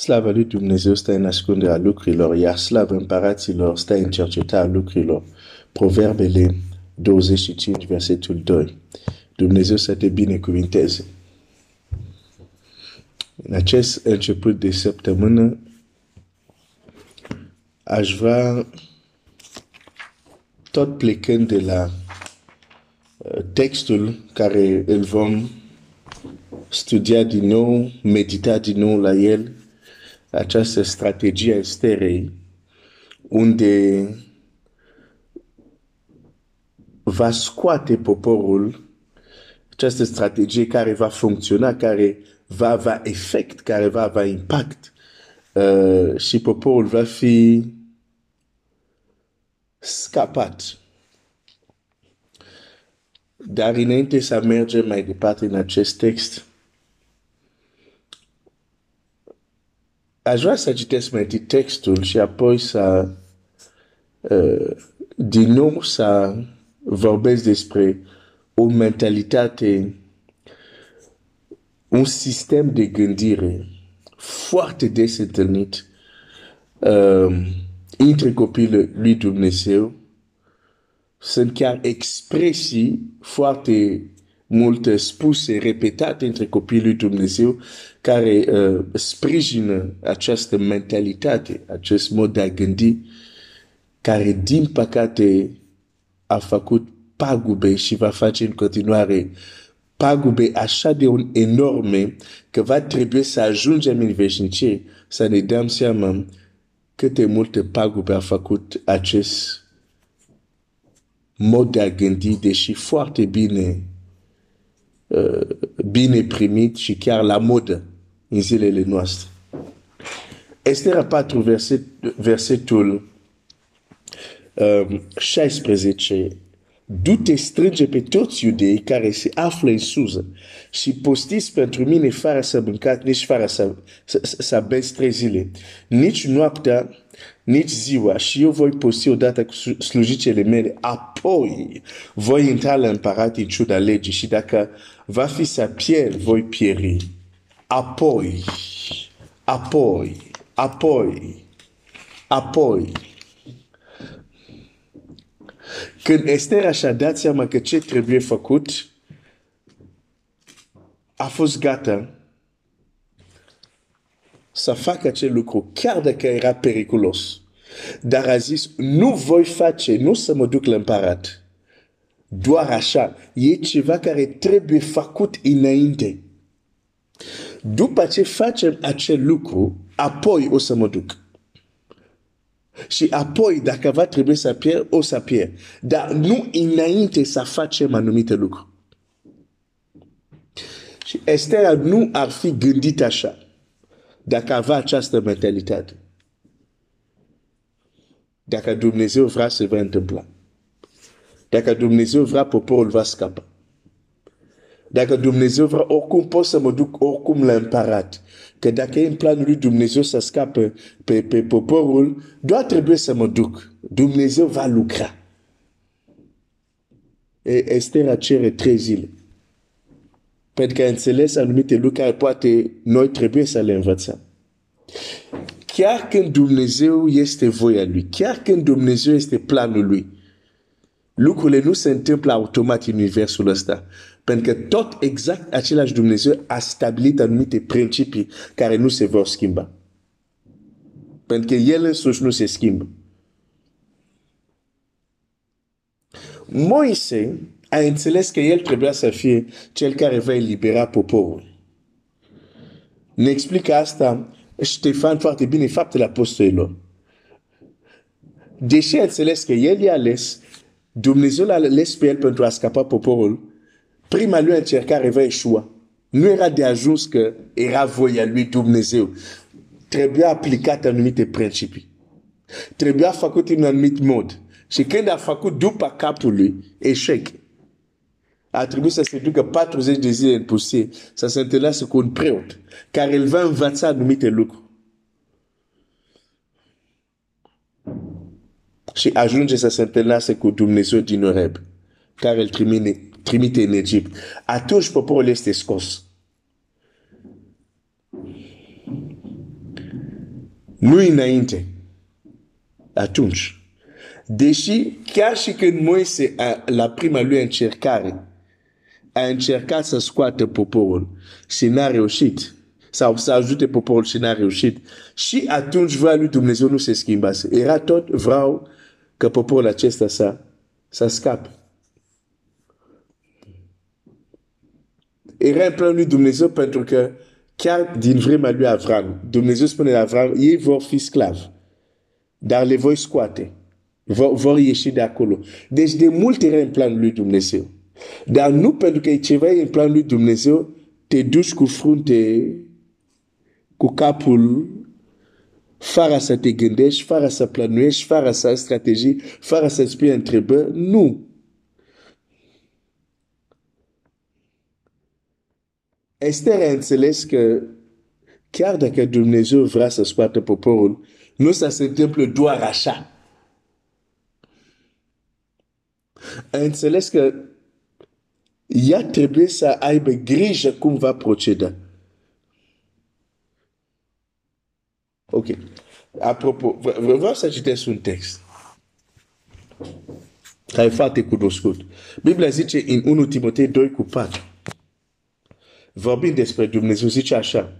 Slava lui Dumnezeu stă în ascunderea lucrurilor, iar slava împăraților stă în cercetarea lucrurilor. Proverbele 25, versetul 2. Dumnezeu să te binecuvinteze. În acest început de săptămână aș vrea tot plecând de la uh, textul care îl vom studia din nou, medita din nou la el, această strategie a Esterei, unde va scoate poporul această strategie care va funcționa, care va avea efect, care va avea impact uh, și poporul va fi scapat. Dar înainte să mergem mai departe în acest text, aș vrea să citesc mai întâi textul și apoi să uh, din nou să vorbesc despre o mentalitate, un sistem de gândire foarte des întâlnit uh, între copiii lui Dumnezeu. Sunt chiar expresii foarte multe spuse, repetate între copiii lui Dumnezeu, care uh, sprijină această mentalitate, acest mod de a gândi, care, din păcate, a făcut pagube și va face în continuare pagube așa de un enorme că va trebui să ajungem în veșnicie să ne dăm seama câte multe pagube a făcut acest mod de a gândi, deși foarte bine uh, bine primit și chiar la modă în zilele noastre. Estera 4, verset, versetul um, 16 Du-te strânge pe toți iudeii care se află în suză și postiți pentru mine fără să mâncați, nici fără să, să, să beți trei zile, nici noaptea, nici ziua și eu voi posti odată cu slujicele mele, apoi voi intra la împărat în ciuda legii și dacă va fi să pierd, voi pieri. Apoi, apoi, apoi, apoi. Când Esther și-a dat seama că ce trebuie făcut, a fost gata să facă acel lucru, chiar dacă era periculos. Dar a zis, nu voi face, nu să mă duc la împărat. Doar așa, e ceva care trebuie făcut înainte. După ce facem acel lucru, apoi o să mă duc. Și apoi, dacă va trebui să pierd, o să pierd. Dar nu înainte să facem anumite lucruri. Și Esther nu ar fi gândit așa dacă avea această mentalitate. Dacă Dumnezeu vrea să va întâmpla. Dacă Dumnezeu vrea, poporul va scapa. Dacă Dumnezeu vrea, oricum pot să mă duc oricum la împărat. Că dacă e în planul lui Dumnezeu să scape pe, pe poporul, doar trebuie să mă duc. Dumnezeu va lucra. E Estera cere trei zile. Pentru că a înțeles anumite lucruri care poate noi trebuie să le învățăm. Chiar când Dumnezeu este voia Lui, chiar când Dumnezeu este planul Lui, lucrurile nu se întâmplă automat în universul ăsta. Pentru că tot exact același Dumnezeu a stabilit anumite principii care nu se vor schimba. Pentru că El însuși nu se schimbă. Moise a înțeles că el trebuia să fie cel care va elibera poporul. Ne explică asta Ștefan foarte bine faptele apostolilor. Deși a înțeles că el i-a ales, Dumnezeu l-a ales pe el pentru a scapa poporul, prima lui încercare va eșua. Nu era de ajuns că era voia lui Dumnezeu. Trebuia aplicat anumite principii. Trebuia făcut în anumit mod. Și când a făcut după capul lui, eșec. A trebuit să se ducă 40 de zile în pustie, să se întâlnească cu un preot, care îl va învăța anumite lucruri. Și ajunge să se întâlnească cu Dumnezeu din Oreb, care îl trimite, trimite în Egipt. Atunci poporul este scos. nu înainte. Atunci. Deși chiar și când Moise, a, la prima lui încercare, a încercat să scoată poporul și n-a reușit, sau să ajute poporul și n-a reușit, și atunci voia lui Dumnezeu nu se schimbase. Era tot, vreau că poporul acesta să, să scape. Era în planul lui Dumnezeu pentru că chiar din vremea lui Avram, Dumnezeu spune la Avram, ei vor fi sclavi, dar le voi scoate. Vor, vor ieși de acolo. Deci de mult era în planul lui Dumnezeu. Dar nu pentru că e ceva în planul lui Dumnezeu, te duci cu frunte, cu capul, fără să te gândești, fără să planuiești, fără să ai strategii, fără să spui întrebări. Nu. Esther a înțeles că chiar dacă Dumnezeu vrea să scoată poporul, nu să se întâmple doar așa. A înțeles că ea trebuie să aibă grijă cum va proceda. Ok. Apropo, vreau să citesc un text care e foarte cunoscut. Biblia zice în 1 Timotei 2 cu 4 vorbind despre Dumnezeu, zice așa.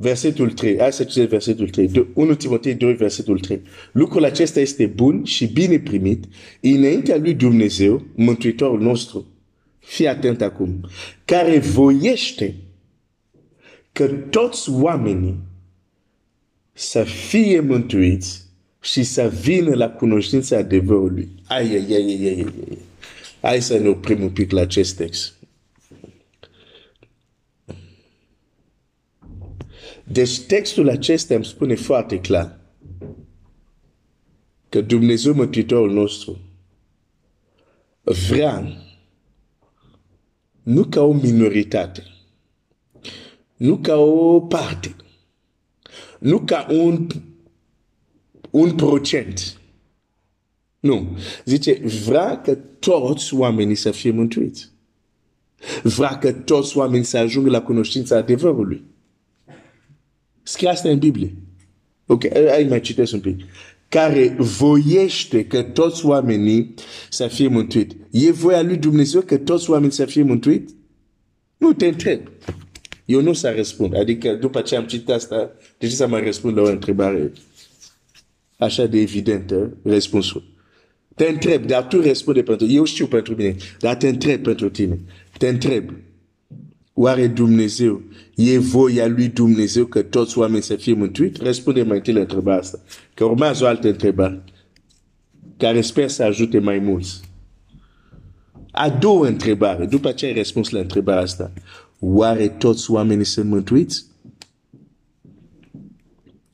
Versetul 3. Hai să citesc versetul 3. 1 Timotei 2, versetul 3. Lucrul acesta este bun și bine primit înaintea lui Dumnezeu, Mântuitorul nostru. Fii atent acum. Care voiește că toți oamenii să fie mântuiți și să vină la cunoștința adevărului. Ai, ai, ai, ai, ai, ai. Hai să ne oprim un pic la acest text. Deci textul acesta îmi spune foarte clar că Dumnezeu Mântuitorul nostru vrea nu ca o minoritate, nu ca o parte, nu ca un, un procent, nu. Zice, vrea că toți oamenii să fie mântuiți. Vrea că toți oamenii să ajungă la cunoștința adevărului. Scrie asta în Biblie. Ok, hai mai citesc un pic. Care voiește că toți oamenii să fie mântuiți. E voia lui Dumnezeu că toți oamenii să fie mântuiți? Nu te întreb. Eu nu să răspund. Adică după ce am citit asta, de ce să mă răspund la o întrebare așa de evidentă, răspunsul. Te întreb, dar tu răspunde pentru Eu știu pentru mine, dar te întreb pentru tine. Te întreb. Oare Dumnezeu, e voia lui Dumnezeu că toți oamenii să fie mântuiți? Răspunde mai întâi la întrebarea asta. Că urmează o altă întrebare. Care sper să ajute mai mulți. A doua întrebare. După ce ai răspuns la întrebarea asta. Oare toți oamenii sunt mântuiți?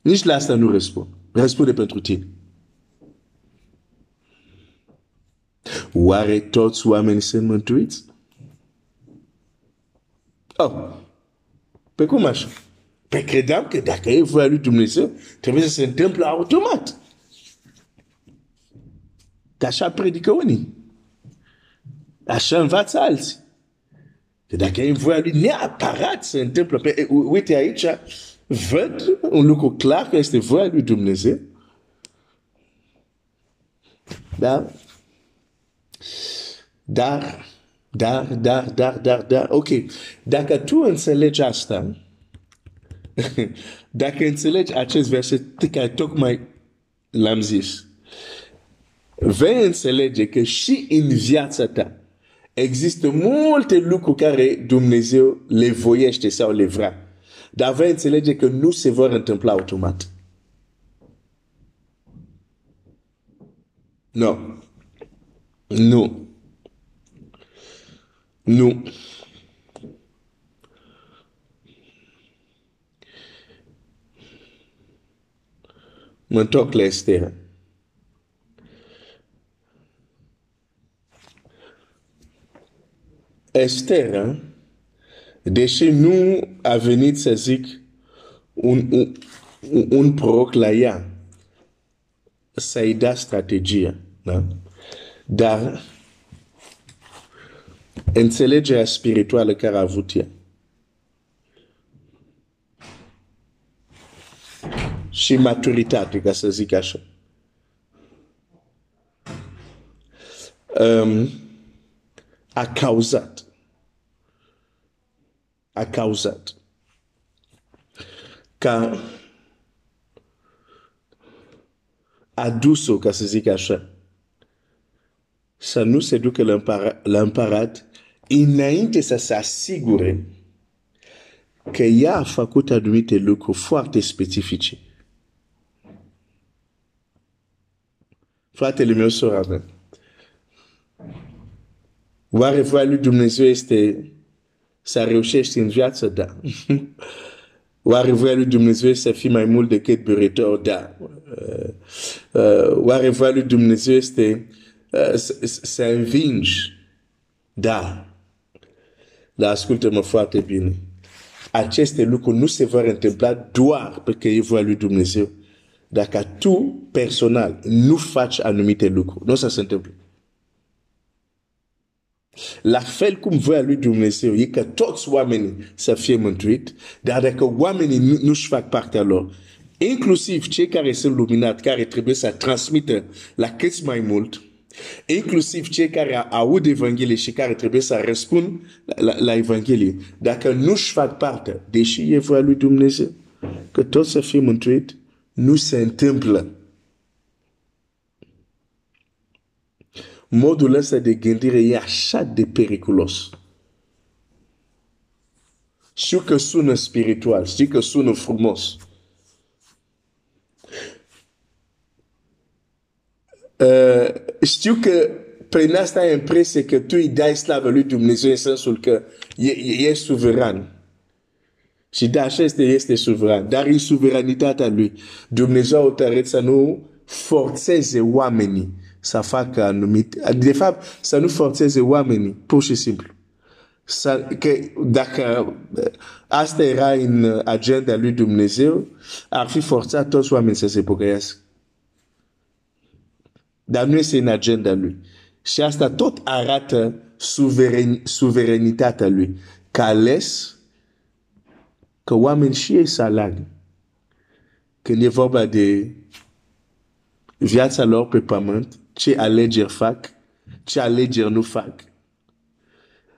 Nici la asta nu răspund. Răspunde pentru tine. Oare toți oamenii sunt mântuiți? Oh, pe cum așa? Pe credeam că dacă e voia lui Dumnezeu, trebuie să se întâmple automat. Că așa predică unii. Așa învață alții. Că dacă e voia lui, neapărat se întâmplă. Pe, uite aici, văd un lucru clar că este voia lui Dumnezeu. Da? Dar, dar, dar, dar, dar, dar, ok. Dacă tu înțelegi asta, dacă înțelegi acest verset care tocmai l-am zis, vei înțelege că și în viața ta există multe lucruri care Dumnezeu le voiește sau le vrea. Dar vei înțelege că nu se vor întâmpla automat. Nu. Nu. Nu. Mă întorc la Esther. Esther, deși nu a venit să zic un, un, un proroc la ea, să-i da strategia. Da? Dar înțelegerea spirituală care a avut ea. și maturitate, ca să zic așa. Um, a cauzat. A cauzat ca a dus-o, ca să zic așa, să nu se ducă la, împărat, la împărat înainte să se asigure că ea a făcut anumite lucruri foarte specifice. Fratele meu, sora mea, oare voia lui Dumnezeu este să reușești în viață? Da. Oare voia lui Dumnezeu să fii mai mult decât buritor? Da. Uh, uh, oare voia lui Dumnezeu este uh, să învingi? Da. Dar ascultă-mă foarte bine. Aceste lucruri nu se vor întâmpla doar pentru că e voia lui Dumnezeu. Dacă tu, personal, nu faci anumite lucruri, nu o să se întâmple. La fel cum voia lui Dumnezeu e că toți oamenii să fie mântuit, dar dacă oamenii nu, nu-și fac partea lor, inclusiv cei care sunt luminați, care trebuie să transmită la câți mai mult, inclusiv cei care aud Evanghelie și care trebuie să răspund la, la, la Evanghelie, dacă nu-și fac parte, deși e voia lui Dumnezeu, că toți să fie mântuit, nu se întâmplă. modul ăsta de gândire e așa de periculos. Știu că sună spiritual, știu că sună frumos. Știu că prin asta ai impresie că tu îi dai slavă lui Dumnezeu în sensul că e, e, e suveran. Și da, așa este, este suveran. Dar în suveranitatea lui, Dumnezeu a hotărât să nu forțeze oamenii să facă anumite, de fapt, să nu forțeze oamenii, pur și simplu. Să, că dacă asta era în agenda lui Dumnezeu, ar fi forțat toți oamenii să se pocăiască. Dar nu este în agenda lui. Și asta tot arată suveren, suverenitatea lui. Că ales că oamenii și ei să aleagă. Când e vorba de viața lor pe pământ, ce alegeri fac, ce alegeri nu fac.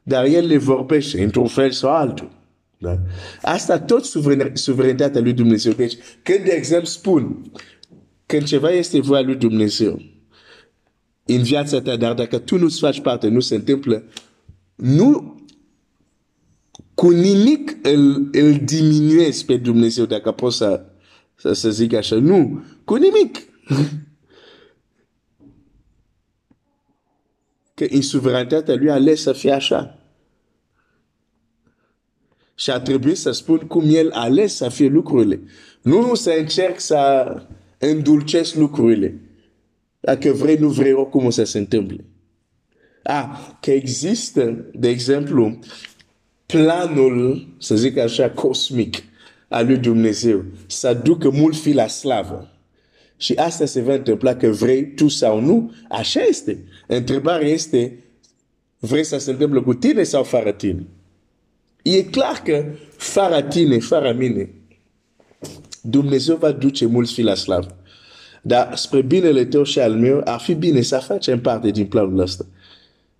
Dar el le vorbește într-un fel sau altul. Da? Asta tot suverenitatea lui Dumnezeu. Deci, când, de exemplu, spun când ceva este voia lui Dumnezeu în viața ta, dar dacă tu nu-ți faci parte, nu se întâmplă, nu cu nimic îl, îl diminuezi pe Dumnezeu, dacă pot să, să, să zic așa. Nu, cu nimic. că în suveranitatea lui a ales să fie așa. Și a trebuit să spun cum el a ales să fie lucrurile. Nu să încerc să îndulcesc lucrurile. Dacă vrei, nu vrei, oricum o să se întâmple. Ah, că există, de exemplu, planul, să zic așa, cosmic al lui Dumnezeu, să ducă mult fi la slavă. Și asta se va întâmpla că vrei tu sau nu, așa este. Întrebarea este, vrei să se întâmple cu tine sau fără tine? E clar că fără tine, fără mine, Dumnezeu va duce mulți fi la slavă. Dar spre binele tău și al meu, ar fi bine să facem parte din planul ăsta.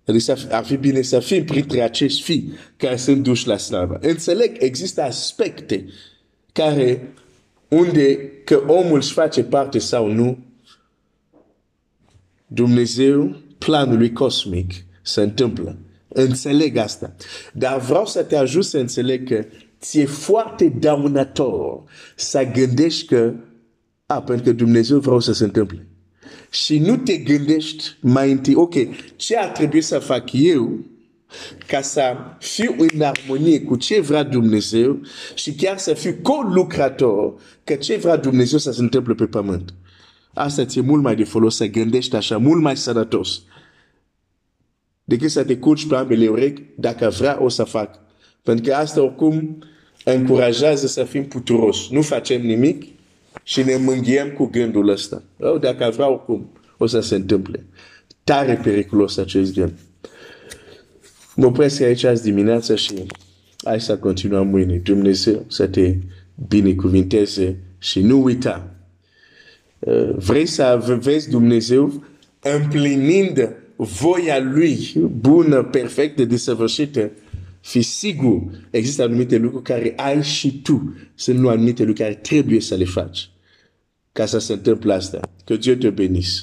Adică ar fi bine să fim printre acești fii care sunt duși la slavă. Înțeleg, există aspecte care unde că omul își face parte sau nu, Dumnezeu, planul lui cosmic, se întâmplă. Înțeleg asta. Dar vreau să te ajut să înțeleg că ți-e foarte dăunător să gândești că, a, pentru că Dumnezeu vreau să se întâmple. Și nu te gândești mai întâi, ok, ce ar trebui să fac eu ca să fiu în armonie cu ce vrea Dumnezeu și chiar să fiu co-lucrator că ce vrea Dumnezeu să se întâmple pe pământ. Asta ți-e mult mai de folos să gândești așa, mult mai sănătos. Decât să te culci pe ambele urechi, dacă vrea o să fac. Pentru că asta oricum încurajează să fim puturoși. Nu facem nimic și ne mânghiem cu gândul ăsta. Oh, dacă vrea oricum, o să se întâmple. Tare periculos acest gând. Mă opresc aici azi dimineața și hai să continuăm mâine. Dumnezeu să te binecuvinteze și nu uita. Uh, vrei să vezi Dumnezeu împlinind voia Lui bună, perfectă, desăvârșită, fi sigur, există anumite lucruri care ai și tu, sunt nu anumite lucruri care trebuie să le faci ca să se întâmple asta. Que Dieu te bénisse.